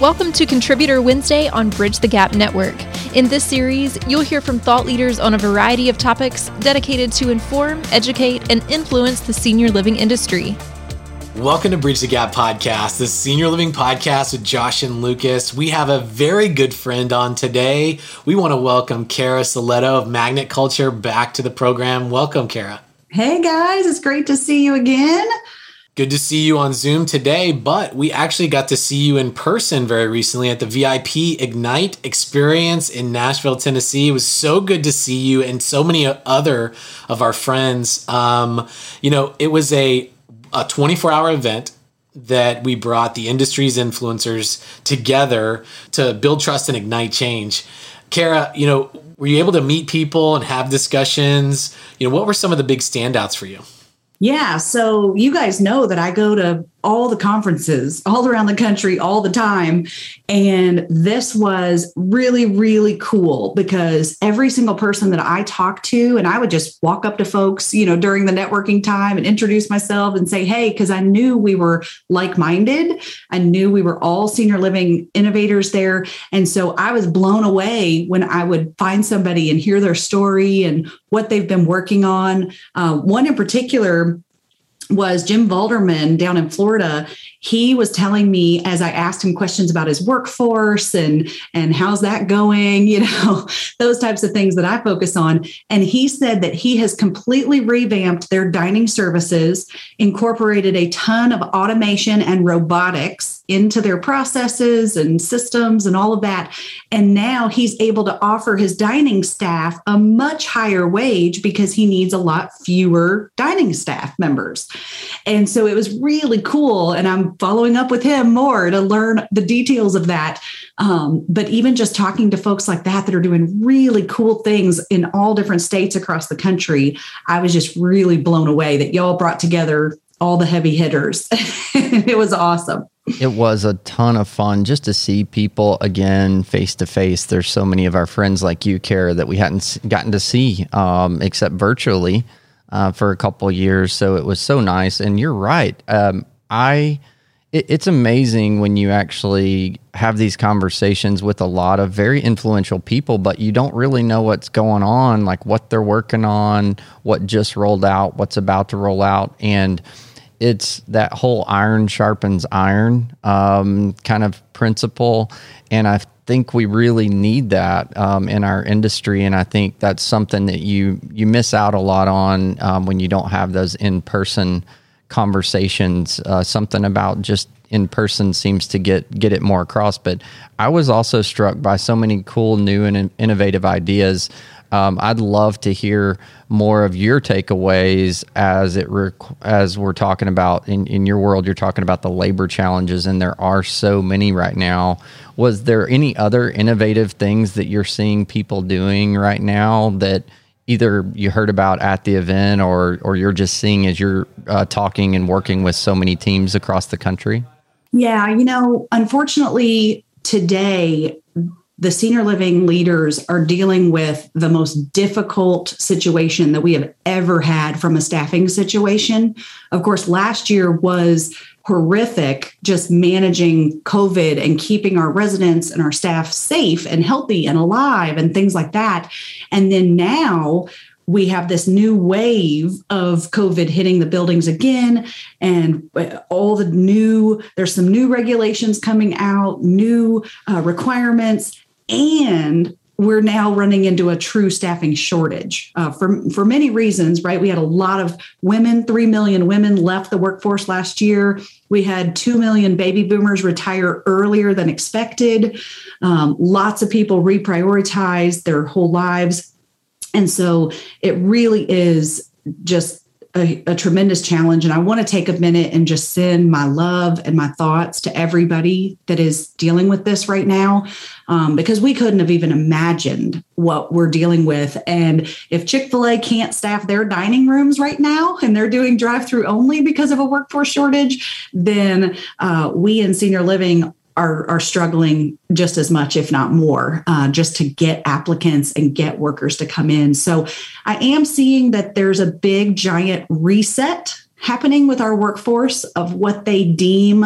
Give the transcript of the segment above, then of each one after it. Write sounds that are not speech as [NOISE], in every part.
Welcome to Contributor Wednesday on Bridge the Gap Network. In this series, you'll hear from thought leaders on a variety of topics dedicated to inform, educate, and influence the senior living industry. Welcome to Bridge the Gap podcast, the senior living podcast with Josh and Lucas. We have a very good friend on today. We want to welcome Cara Silletto of Magnet Culture back to the program. Welcome, Cara. Hey guys, it's great to see you again. Good to see you on Zoom today, but we actually got to see you in person very recently at the VIP Ignite experience in Nashville, Tennessee. It was so good to see you and so many other of our friends. Um, you know, it was a, a 24 hour event that we brought the industry's influencers together to build trust and ignite change. Cara, you know, were you able to meet people and have discussions? You know, what were some of the big standouts for you? Yeah. So you guys know that I go to all the conferences all around the country all the time. And this was really, really cool because every single person that I talked to, and I would just walk up to folks, you know, during the networking time and introduce myself and say, hey, because I knew we were like minded. I knew we were all senior living innovators there. And so I was blown away when I would find somebody and hear their story and what they've been working on. Uh, one in particular, was Jim Valderman down in Florida. He was telling me as I asked him questions about his workforce and and how's that going, [LAUGHS] you know, those types of things that I focus on. And he said that he has completely revamped their dining services, incorporated a ton of automation and robotics into their processes and systems and all of that. And now he's able to offer his dining staff a much higher wage because he needs a lot fewer dining staff members. And so it was really cool. And I'm following up with him more to learn the details of that. Um, but even just talking to folks like that that are doing really cool things in all different states across the country, I was just really blown away that y'all brought together all the heavy hitters. [LAUGHS] it was awesome. It was a ton of fun just to see people again face to face. There's so many of our friends like you, Cara, that we hadn't gotten to see um, except virtually uh, for a couple years. So it was so nice. And you're right. Um, I it, it's amazing when you actually have these conversations with a lot of very influential people, but you don't really know what's going on, like what they're working on, what just rolled out, what's about to roll out, and it's that whole iron sharpens iron um, kind of principle. And I think we really need that um, in our industry. And I think that's something that you you miss out a lot on um, when you don't have those in person conversations. Uh, something about just in person seems to get get it more across. But I was also struck by so many cool, new, and innovative ideas um, I'd love to hear more of your takeaways as it rec- as we're talking about in, in your world. You're talking about the labor challenges, and there are so many right now. Was there any other innovative things that you're seeing people doing right now that either you heard about at the event or or you're just seeing as you're uh, talking and working with so many teams across the country? Yeah, you know, unfortunately today the senior living leaders are dealing with the most difficult situation that we have ever had from a staffing situation. Of course, last year was horrific just managing COVID and keeping our residents and our staff safe and healthy and alive and things like that. And then now we have this new wave of COVID hitting the buildings again, and all the new, there's some new regulations coming out, new uh, requirements and we're now running into a true staffing shortage uh, for, for many reasons, right? We had a lot of women, 3 million women left the workforce last year. We had 2 million baby boomers retire earlier than expected. Um, lots of people reprioritize their whole lives. And so it really is just a, a, tremendous challenge. And I want to take a minute and just send my love and my thoughts to everybody that is dealing with this right now, um, because we couldn't have even imagined what we're dealing with. And if Chick fil A can't staff their dining rooms right now and they're doing drive through only because of a workforce shortage, then uh, we in senior living are, are struggling just as much, if not more, uh, just to get applicants and get workers to come in. So I am seeing that there's a big, giant reset happening with our workforce of what they deem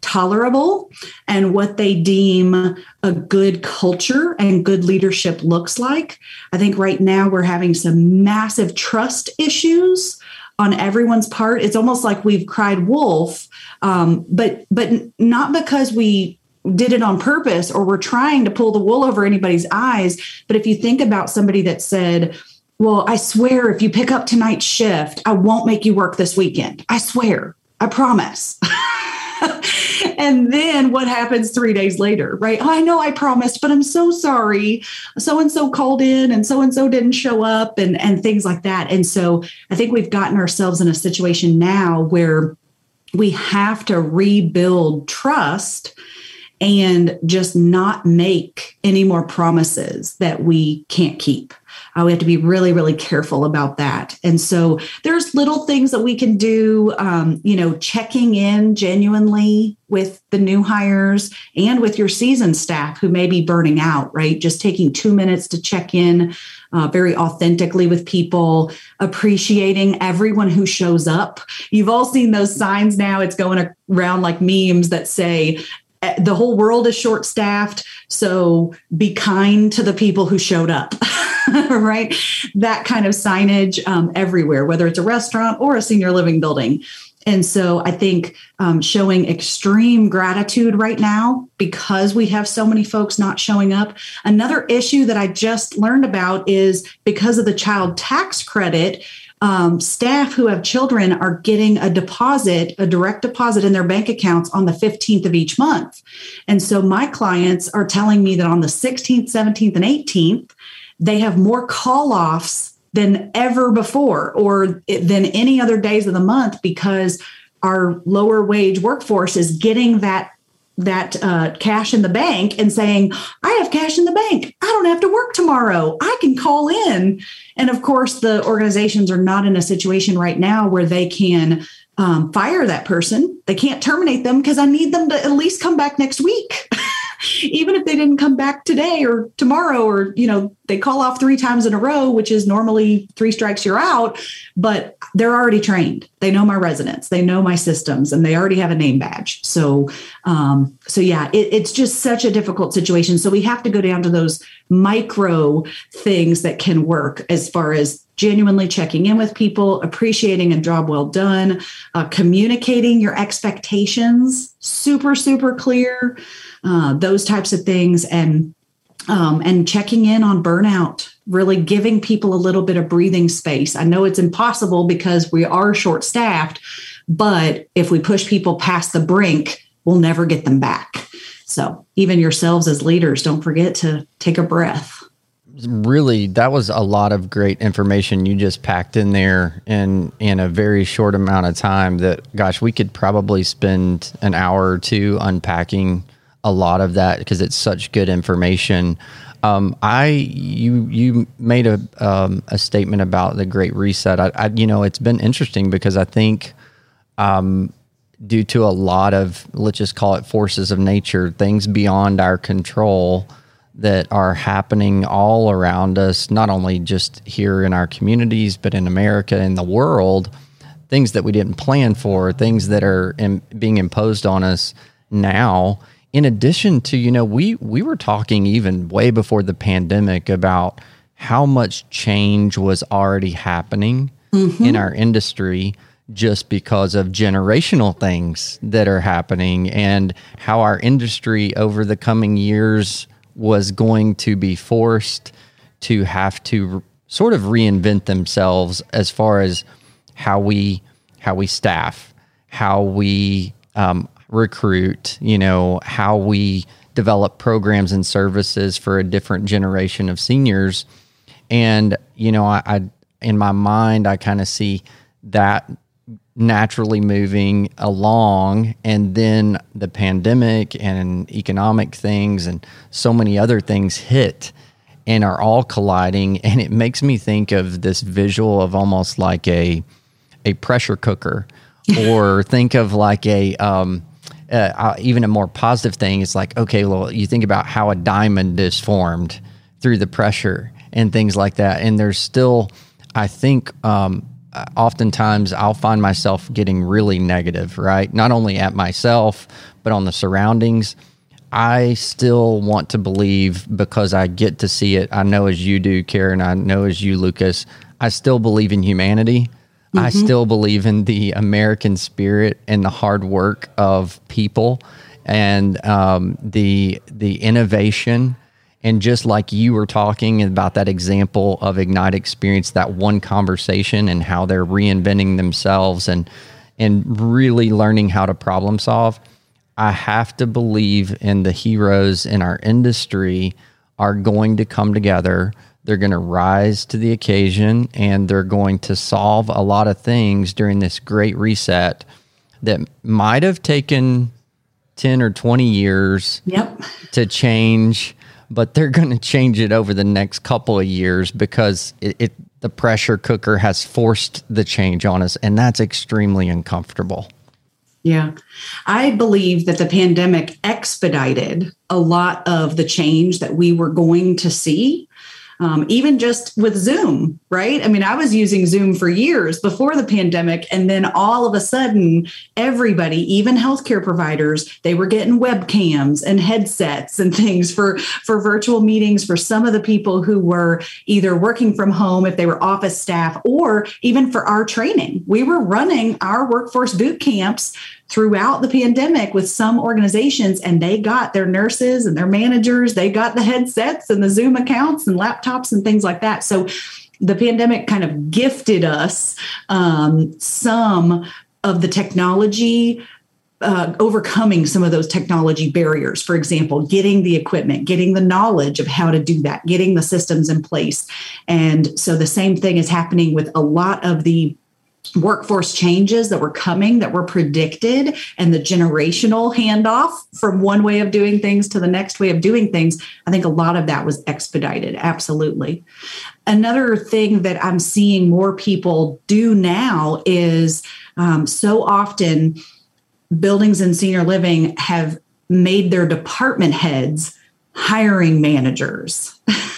tolerable and what they deem a good culture and good leadership looks like. I think right now we're having some massive trust issues on everyone's part. It's almost like we've cried wolf, um, but but not because we did it on purpose or we're trying to pull the wool over anybody's eyes. But if you think about somebody that said, well, I swear if you pick up tonight's shift, I won't make you work this weekend. I swear, I promise. [LAUGHS] [LAUGHS] and then what happens three days later, right? Oh, I know I promised, but I'm so sorry. So and so called in and so and so didn't show up and, and things like that. And so I think we've gotten ourselves in a situation now where we have to rebuild trust and just not make any more promises that we can't keep. Uh, we have to be really, really careful about that. And so there's little things that we can do, um, you know, checking in genuinely with the new hires and with your seasoned staff who may be burning out, right? Just taking two minutes to check in uh, very authentically with people, appreciating everyone who shows up. You've all seen those signs now. It's going around like memes that say, the whole world is short staffed. So be kind to the people who showed up. [LAUGHS] right? That kind of signage um, everywhere, whether it's a restaurant or a senior living building. And so I think um, showing extreme gratitude right now because we have so many folks not showing up. Another issue that I just learned about is because of the child tax credit. Um, staff who have children are getting a deposit, a direct deposit in their bank accounts on the 15th of each month. And so my clients are telling me that on the 16th, 17th, and 18th, they have more call offs than ever before or than any other days of the month because our lower wage workforce is getting that that uh, cash in the bank and saying, I have cash in the bank. I don't have to work tomorrow. I can call in. And of course, the organizations are not in a situation right now where they can um, fire that person. They can't terminate them because I need them to at least come back next week. [LAUGHS] even if they didn't come back today or tomorrow or you know they call off three times in a row which is normally three strikes you're out. But they're already trained. They know my residents. They know my systems and they already have a name badge. So um, so yeah it, it's just such a difficult situation. So we have to go down to those micro things that can work as far as genuinely checking in with people, appreciating a job well done, uh, communicating your expectations, super, super clear, uh, those types of things, and um, and checking in on burnout, really giving people a little bit of breathing space. I know it's impossible because we are short staffed, but if we push people past the brink, we'll never get them back. So even yourselves as leaders, don't forget to take a breath really that was a lot of great information you just packed in there in in a very short amount of time that gosh we could probably spend an hour or two unpacking a lot of that because it's such good information um, I you you made a um, a statement about the Great Reset. I, I, you know it's been interesting because I think um, due to a lot of let's just call it forces of nature, things beyond our control that are happening all around us, not only just here in our communities, but in America and the world, things that we didn't plan for, things that are in, being imposed on us now. In addition to, you know, we we were talking even way before the pandemic about how much change was already happening mm-hmm. in our industry just because of generational things that are happening and how our industry over the coming years was going to be forced to have to sort of reinvent themselves as far as how we how we staff, how we um, recruit, you know, how we develop programs and services for a different generation of seniors. And you know, I, I in my mind, I kind of see that naturally moving along and then the pandemic and economic things and so many other things hit and are all colliding and it makes me think of this visual of almost like a a pressure cooker [LAUGHS] or think of like a um, uh, uh, even a more positive thing. Is like okay well you think about how a diamond is formed through the pressure and things like that. And there's still i think um, oftentimes I'll find myself getting really negative, right? Not only at myself, but on the surroundings. I still want to believe because I get to see it. I know as you do, Karen, I know as you, Lucas, I still believe in humanity. Mm-hmm. I still believe in the American spirit and the hard work of people and um, the the innovation and just like you were talking about that example of Ignite Experience, that one conversation and how they're reinventing themselves and and really learning how to problem solve. I have to believe in the heroes in our industry are going to come together. They're going to rise to the occasion and they're going to solve a lot of things during this great reset that might have taken 10 or 20 years yep. to change but they're going to change it over the next couple of years because it, it, the pressure cooker has forced the change on us and that's extremely uncomfortable. Yeah. I believe that the pandemic expedited a lot of the change that we were going to see um, even just with Zoom, right? I mean, I was using Zoom for years before the pandemic. And then all of a sudden, everybody, even healthcare providers, they were getting webcams and headsets and [LAUGHS] things for, for virtual meetings for some of the people who were either working from home, if they were office staff, or even for our training. We were running our workforce boot camps throughout the pandemic with some organizations and they got their nurses and their managers they got the headsets and the zoom accounts and laptops and things like that so the pandemic kind of gifted us um, some of the technology uh, overcoming some of those technology barriers. For example, getting the equipment, getting the knowledge of how to do that, getting the systems in place. And so the same thing is happening with a lot of the workforce changes that were coming that were predicted and the generational handoff from one way of doing things to the next way of doing things i think a lot of that was expedited absolutely. Another thing that i'm seeing more people do now is um, so often buildings and senior living have made their department heads hiring managers [LAUGHS]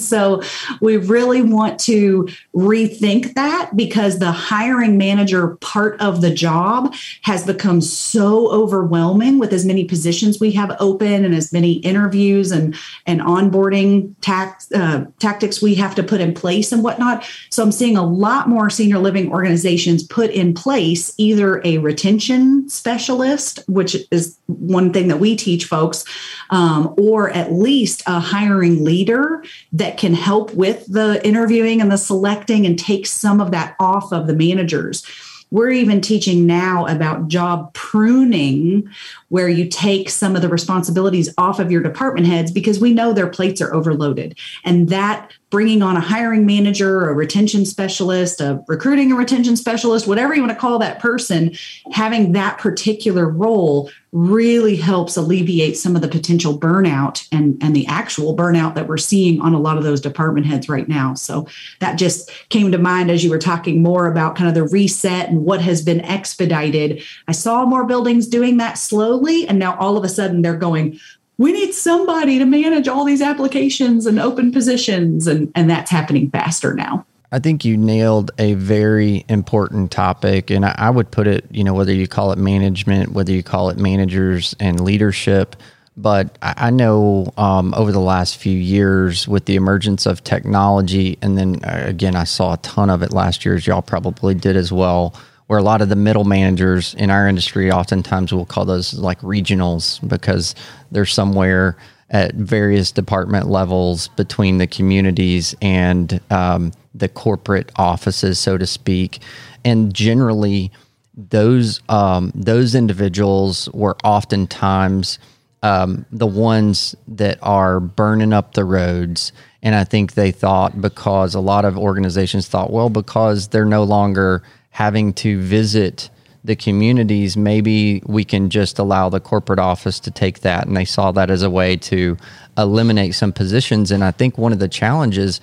so we really want to rethink that because the hiring manager part of the job has become so overwhelming with as many positions we have open and as many interviews and, and onboarding tax, uh, tactics we have to put in place and whatnot. So I'm seeing a lot more senior living organizations put in place either a retention specialist, which is one thing that we teach folks, um, or at least a hiring leader that can help with the interviewing and the selecting and take some of that off of the managers. We're even teaching now about job pruning, where you take some of the responsibilities off of your department heads because we know their plates are overloaded. And that bringing on a hiring manager, a retention specialist, a recruiting and retention specialist, whatever you want to call that person, having that particular role really helps alleviate some of the potential burnout and, and the actual burnout that we're seeing on a lot of those department heads right now. So that just came to mind as you were talking more about kind of the reset and what has been expedited. I saw more buildings doing that slowly, and now all of a sudden they're going, we need somebody to manage all these applications and open positions and and that's happening faster now I think you nailed a very important topic, and I, I, would put it, you know, whether you call it management, whether you call it managers and leadership. But I, I know um, over the last few years, with the emergence of technology, and then uh, again, I saw a ton of it last year, as y'all probably did as well where a lot of the middle managers in our industry oftentimes we'll call those like regionals because they're somewhere at various department levels between the communities and um, the corporate offices, so to speak. And generally, those um, those individuals were oftentimes um, the ones that are burning up the roads. And I think they thought because a lot of organizations thought, well, because they're no longer having to visit the communities, maybe we can just allow the corporate office to take that. And they saw that as a way to eliminate some positions. And I think one of the challenges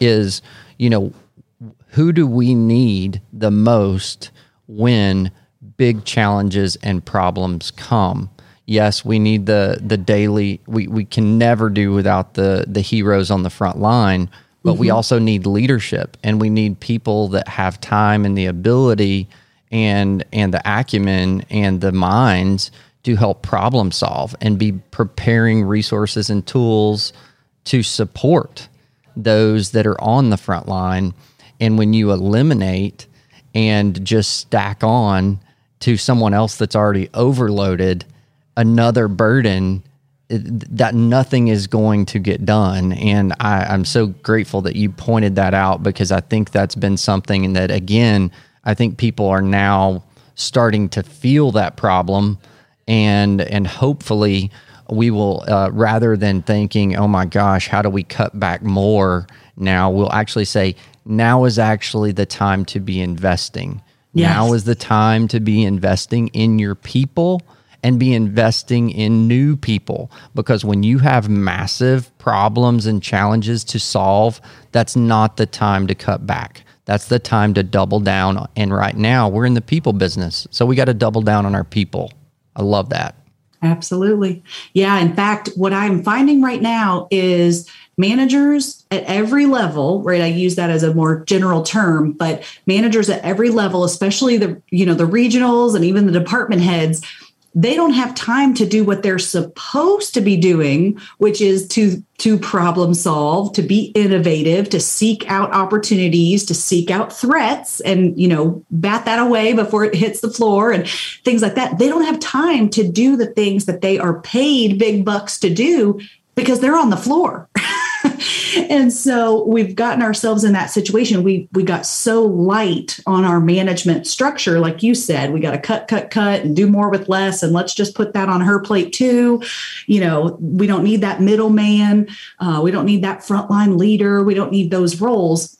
is, you know, who do we need the most when big challenges and problems come? Yes, we need the the daily we, we can never do without the the heroes on the front line, but mm-hmm. we also need leadership and we need people that have time and the ability and and the acumen and the minds to help problem solve and be preparing resources and tools to support those that are on the front line and when you eliminate and just stack on to someone else that's already overloaded another burden that nothing is going to get done. And I, I'm so grateful that you pointed that out because I think that's been something and that, again, I think people are now starting to feel that problem. And, and hopefully, we will, uh, rather than thinking, oh my gosh, how do we cut back more now, we'll actually say, now is actually the time to be investing. Yes. Now is the time to be investing in your people and be investing in new people because when you have massive problems and challenges to solve, that's not the time to cut back. That's the time to double down. And right now, we're in the people business. So we got to double down on our people. I love that. Absolutely. Yeah. In fact, what I'm finding right now is managers at every level, right? I use that as a more general term, but managers at every level, especially the, you know, the regionals and even the department heads, they don't have time to do what they're supposed to be doing which is to to problem solve to be innovative to seek out opportunities to seek out threats and you know bat that away before it hits the floor and things like that. They don't have time to do the things that they are paid big bucks to do because they're on the floor [LAUGHS] [LAUGHS] and so we've gotten ourselves in that situation. We we got so light on our management structure, like you said, we got to cut, cut, cut, and do more with less, and let's just put that on her plate too. You know, we don't need that middleman. Uh, we don't need that frontline leader. We don't need those roles.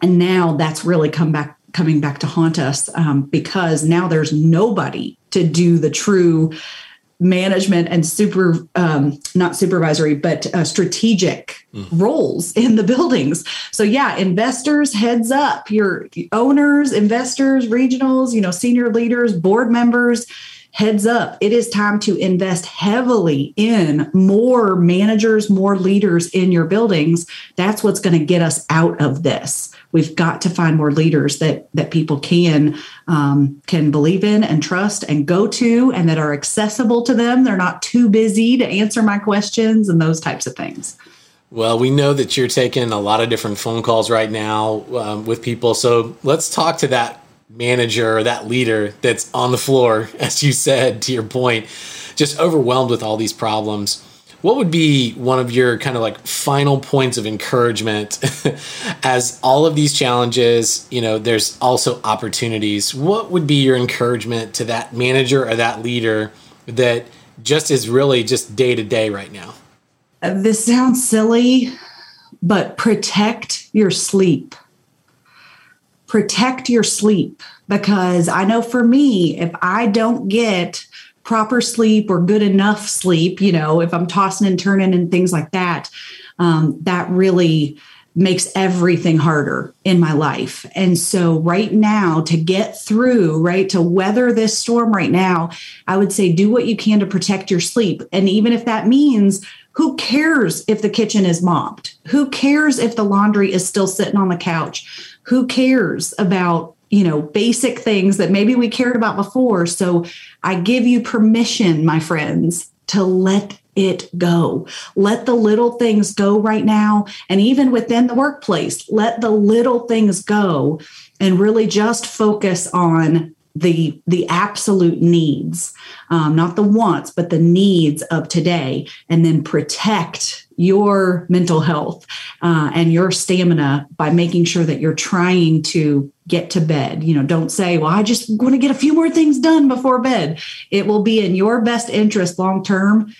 And now that's really come back coming back to haunt us um, because now there's nobody to do the true management and super um, not supervisory but uh, strategic mm. roles in the buildings so yeah investors heads up your owners investors regionals you know senior leaders board members heads up it is time to invest heavily in more managers more leaders in your buildings. That's what's going to get us out of this. We've got to find more leaders that that people can um, can believe in and trust and go to and that are accessible to them. They're not too busy to answer my questions and those types of things. Well, we know that you're taking a lot of different phone calls right now um, with people. So let's talk to that manager or that leader that's on the floor, [LAUGHS] as you said, to your point, just overwhelmed with all these problems. What would be one of your kind of like final points of encouragement? [LAUGHS] As all of these challenges you know there's also opportunities. What would be your encouragement to that manager or that leader that just is really just day to day right now? Uh, this sounds silly but protect your sleep protect your sleep because i know for me if i don't get proper sleep or good enough sleep, you know, if I'm tossing and turning and things like that, um, that really makes everything harder in my life. And so, right now, to get through, right, to weather this storm right now, I would say do what you can to protect your sleep. And even if that means, who cares if the kitchen is mopped? Who cares if the laundry is still sitting on the couch? Who cares about you know, basic things that maybe we cared about before. So I give you permission, my friends, to let it go. Let the little things go right now. And even within the workplace, let the little things go and really just focus on the the absolute needs um, not the wants but the needs of today and then protect your mental health uh, and your stamina by making sure that you're trying to get to bed. You know, don't say, well, I just want to get a few more things done before bed. It will be in your best interest long term.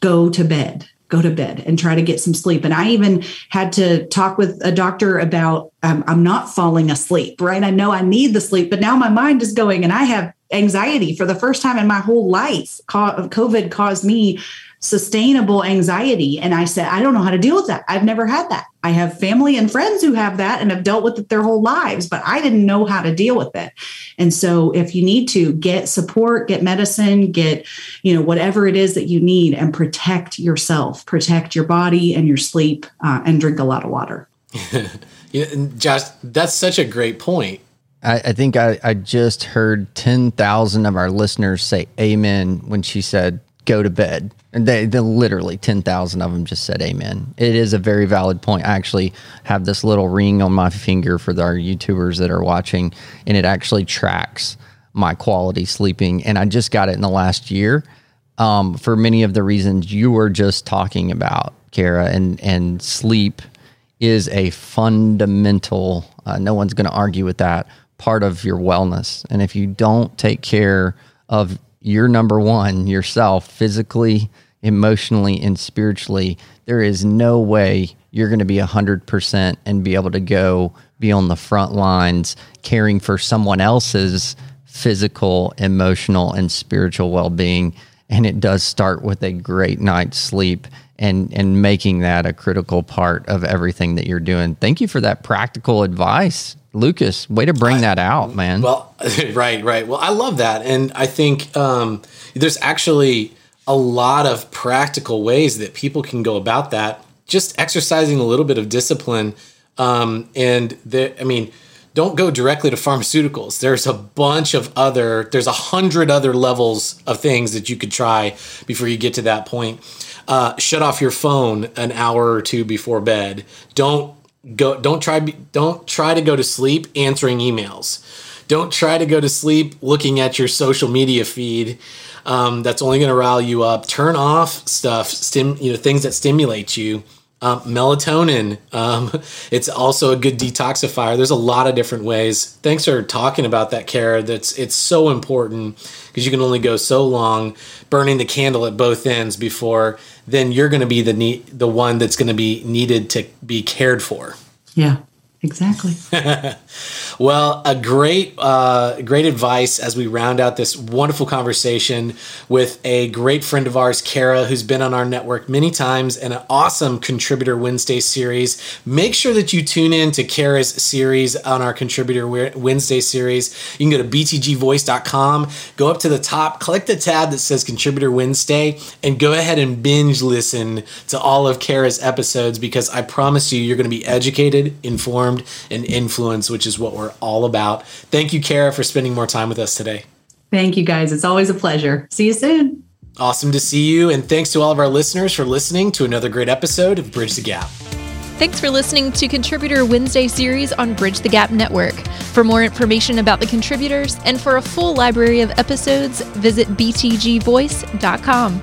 Go to bed go to bed and try to get some sleep. And I even had to talk with a doctor about um, I'm not falling asleep, right? I know I need the sleep, but now my mind is going and I have anxiety for the first time in my whole life. COVID caused me sustainable anxiety. And I said, I don't know how to deal with that. I've never had that. I have family and friends who have that and have dealt with it their whole lives, but I didn't know how to deal with it. And so if you need to get support, get medicine, get, you know, whatever it is that you need and protect yourself, protect your body and your sleep uh, and drink a lot of water. [LAUGHS] yeah, Josh, that's such a great point. I, I think I, I just heard 10,000 of our listeners say amen when she said, go to bed. And they, they literally 10,000 of them just said amen. It is a very valid point. I actually have this little ring on my finger for our YouTubers that are watching, and it actually tracks my quality sleeping. And I just got it in the last year um, for many of the reasons you were just talking about, Cara, and, and sleep is a fundamental, uh, no one's going to argue with that, part of your wellness. And if you don't take care of your number one, yourself, physically, emotionally, and spiritually, there is no way you're going to be 100% and be able to go be on the front lines caring for someone else's physical, emotional, and spiritual well being. And it does start with a great night's sleep and and making that a critical part of everything that you're doing. Thank you for that practical advice, Lucas. Way to bring I, that out, man. Well, [LAUGHS] right, right. Well, I love that, and I think um, there's actually a lot of practical ways that people can go about that. Just exercising a little bit of discipline, um, and the, I mean don't go directly to pharmaceuticals. There's a bunch of other, there's a hundred other levels of things that you could try before you get to that point. Uh, shut off your phone an hour or two before bed. Don't go. Don't try. Don't try to go to sleep answering emails. Don't try to go to sleep looking at your social media feed. Um, that's only going to rile you up. Turn off stuff, stim, you know, things that stimulate you. Um, melatonin. Um, [LAUGHS] it's also a good detoxifier. There's a lot of different ways. Thanks for talking about that, Cara. That's it's so important because you can only go so long burning the candle at both ends before then you're going to be the ne- the one that's going to be needed to be cared for. Yeah. Exactly. [LAUGHS] well, a great, uh, great advice as we round out this wonderful conversation with a great friend of ours, Cara, who's been on our network many times and an awesome Contributor Wednesday series. Make sure that you tune in to Cara's series on our Contributor Wednesday series. You can go to btgvoice.com, go up to the top, click the tab that says Contributor Wednesday, and go ahead and binge listen to all of Cara's episodes because I promise you, you're going to be educated, informed and influenced, which is what we're all about. Thank you, Cara, for spending more time with us today. Thank you, guys. It's always a pleasure. See you soon. Awesome to see you. And thanks to all of our listeners for listening to another great episode of Bridge the Gap. Thanks for listening to Contributor Wednesday series on Bridge the Gap Network. For more information about the contributors and for a full library of episodes, visit btgvoice.com.